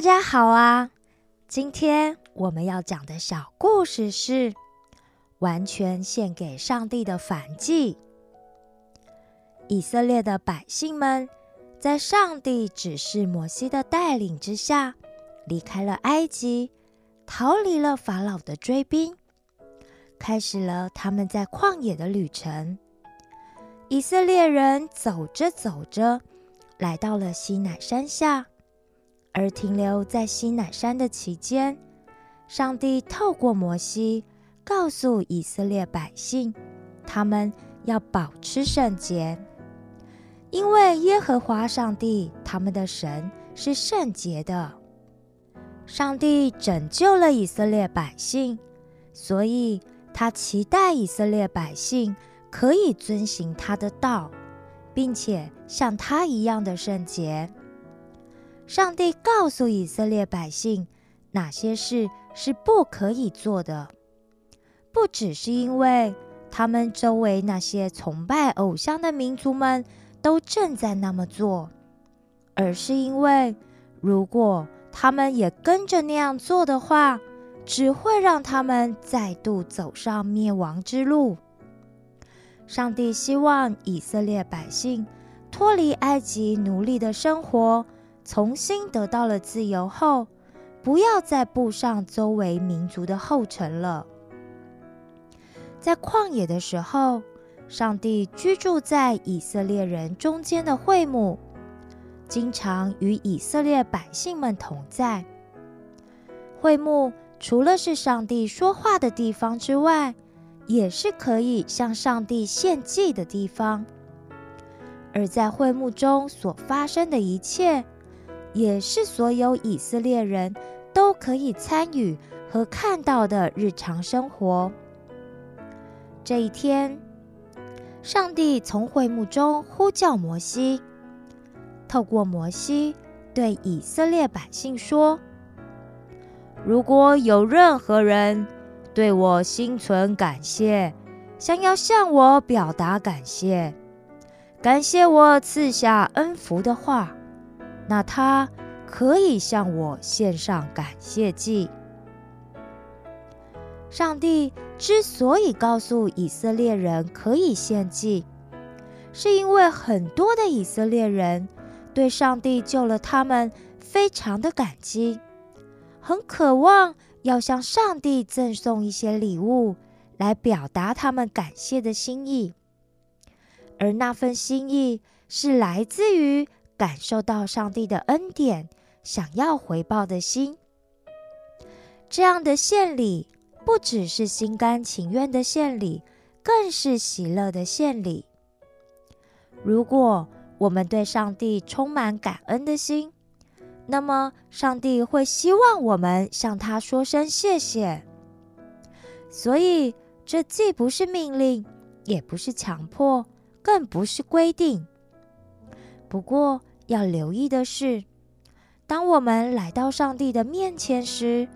大家好啊！今天我们要讲的小故事是完全献给上帝的反祭。以色列的百姓们在上帝指示摩西的带领之下，离开了埃及，逃离了法老的追兵，开始了他们在旷野的旅程。以色列人走着走着，来到了西乃山下。而停留在西乃山的期间，上帝透过摩西告诉以色列百姓，他们要保持圣洁，因为耶和华上帝他们的神是圣洁的。上帝拯救了以色列百姓，所以他期待以色列百姓可以遵行他的道，并且像他一样的圣洁。上帝告诉以色列百姓哪些事是不可以做的，不只是因为他们周围那些崇拜偶像的民族们都正在那么做，而是因为如果他们也跟着那样做的话，只会让他们再度走上灭亡之路。上帝希望以色列百姓脱离埃及奴隶的生活。重新得到了自由后，不要再步上周围民族的后尘了。在旷野的时候，上帝居住在以色列人中间的会幕，经常与以色列百姓们同在。会幕除了是上帝说话的地方之外，也是可以向上帝献祭的地方。而在会幕中所发生的一切，也是所有以色列人都可以参与和看到的日常生活。这一天，上帝从会幕中呼叫摩西，透过摩西对以色列百姓说：“如果有任何人对我心存感谢，想要向我表达感谢，感谢我赐下恩福的话。”那他可以向我献上感谢祭。上帝之所以告诉以色列人可以献祭，是因为很多的以色列人对上帝救了他们非常的感激，很渴望要向上帝赠送一些礼物来表达他们感谢的心意，而那份心意是来自于。感受到上帝的恩典，想要回报的心，这样的献礼不只是心甘情愿的献礼，更是喜乐的献礼。如果我们对上帝充满感恩的心，那么上帝会希望我们向他说声谢谢。所以，这既不是命令，也不是强迫，更不是规定。不过，要留意的是，当我们来到上帝的面前时，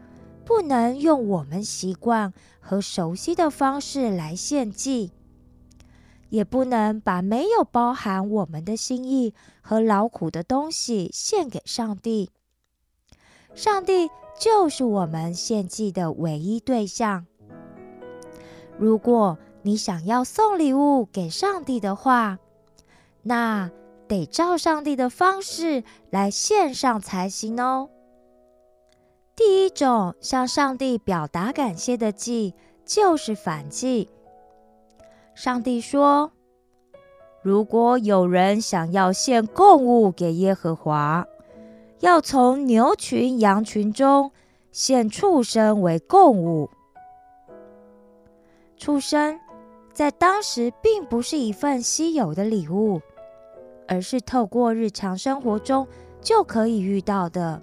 不能用我们习惯和熟悉的方式来献祭，也不能把没有包含我们的心意和劳苦的东西献给上帝。上帝就是我们献祭的唯一对象。如果你想要送礼物给上帝的话，那。得照上帝的方式来献上才行哦。第一种向上帝表达感谢的祭就是反祭。上帝说：“如果有人想要献供物给耶和华，要从牛群、羊群中献畜生为供物。畜生在当时并不是一份稀有的礼物。”而是透过日常生活中就可以遇到的，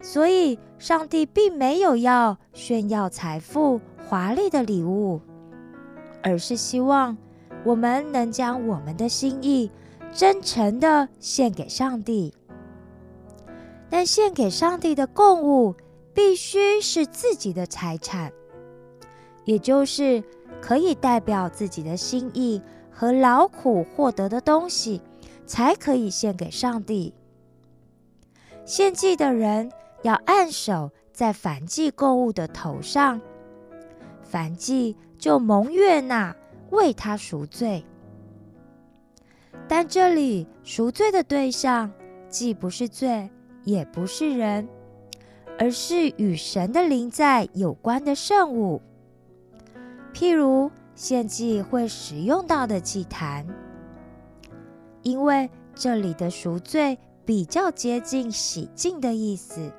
所以上帝并没有要炫耀财富、华丽的礼物，而是希望我们能将我们的心意真诚的献给上帝。但献给上帝的供物必须是自己的财产，也就是可以代表自己的心意。和劳苦获得的东西，才可以献给上帝。献祭的人要按手在燔祭供物的头上，燔祭就蒙悦纳，为他赎罪。但这里赎罪的对象既不是罪，也不是人，而是与神的灵在有关的圣物，譬如献祭会使用到的祭坛，因为这里的赎罪比较接近洗净的意思。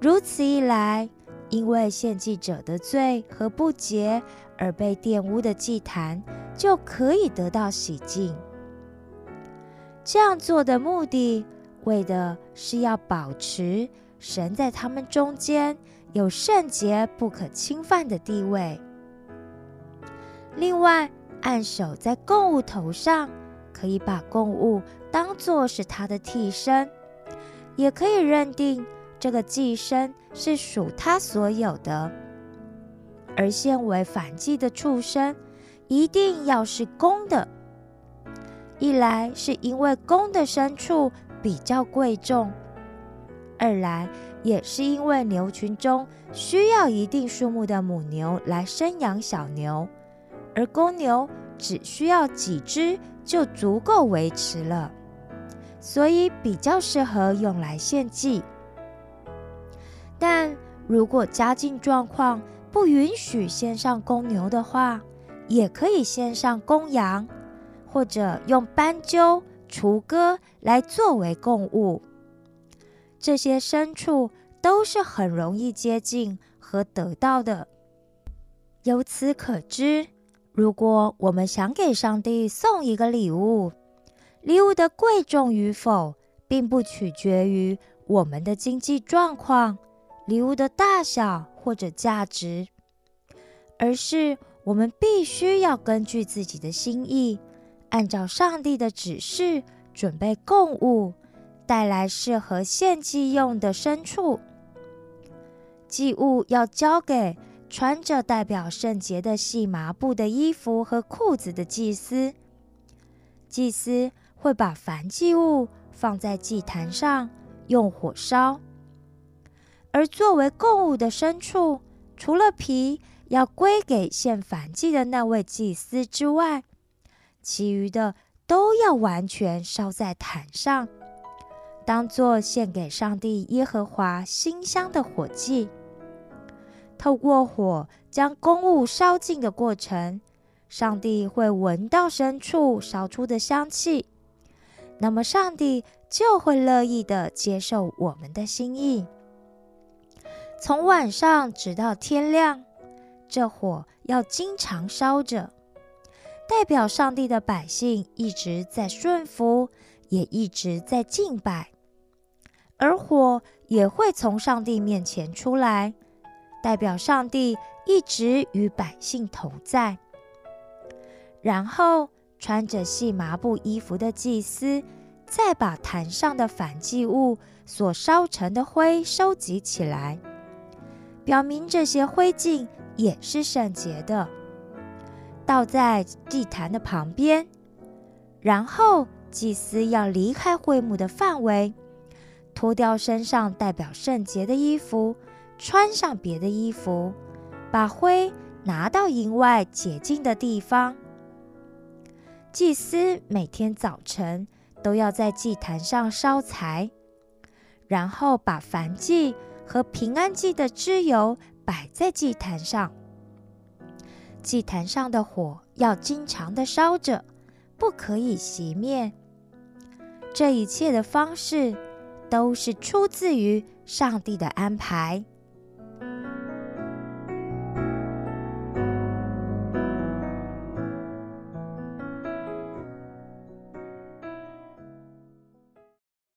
如此一来，因为献祭者的罪和不洁而被玷污的祭坛。就可以得到洗净。这样做的目的，为的是要保持神在他们中间有圣洁不可侵犯的地位。另外，按手在供物头上，可以把供物当作是他的替身，也可以认定这个寄生是属他所有的，而现为反祭的畜生。一定要是公的，一来是因为公的牲畜比较贵重，二来也是因为牛群中需要一定数目的母牛来生养小牛，而公牛只需要几只就足够维持了，所以比较适合用来献祭。但如果家境状况不允许献上公牛的话，也可以献上公羊，或者用斑鸠、雏鸽来作为供物。这些牲畜都是很容易接近和得到的。由此可知，如果我们想给上帝送一个礼物，礼物的贵重与否，并不取决于我们的经济状况、礼物的大小或者价值，而是。我们必须要根据自己的心意，按照上帝的指示准备供物，带来适合献祭用的牲畜。祭物要交给穿着代表圣洁的细麻布的衣服和裤子的祭司。祭司会把燔祭物放在祭坛上，用火烧。而作为供物的牲畜，除了皮。要归给献燔祭的那位祭司之外，其余的都要完全烧在坛上，当做献给上帝耶和华馨香的火祭。透过火将公物烧尽的过程，上帝会闻到深处烧出的香气，那么上帝就会乐意的接受我们的心意。从晚上直到天亮。这火要经常烧着，代表上帝的百姓一直在顺服，也一直在敬拜。而火也会从上帝面前出来，代表上帝一直与百姓同在。然后，穿着细麻布衣服的祭司，再把坛上的反祭物所烧成的灰收集起来，表明这些灰烬。也是圣洁的，倒在祭坛的旁边，然后祭司要离开会幕的范围，脱掉身上代表圣洁的衣服，穿上别的衣服，把灰拿到营外洁净的地方。祭司每天早晨都要在祭坛上烧柴，然后把燔祭和平安祭的脂油。摆在祭坛上，祭坛上的火要经常的烧着，不可以熄灭。这一切的方式都是出自于上帝的安排。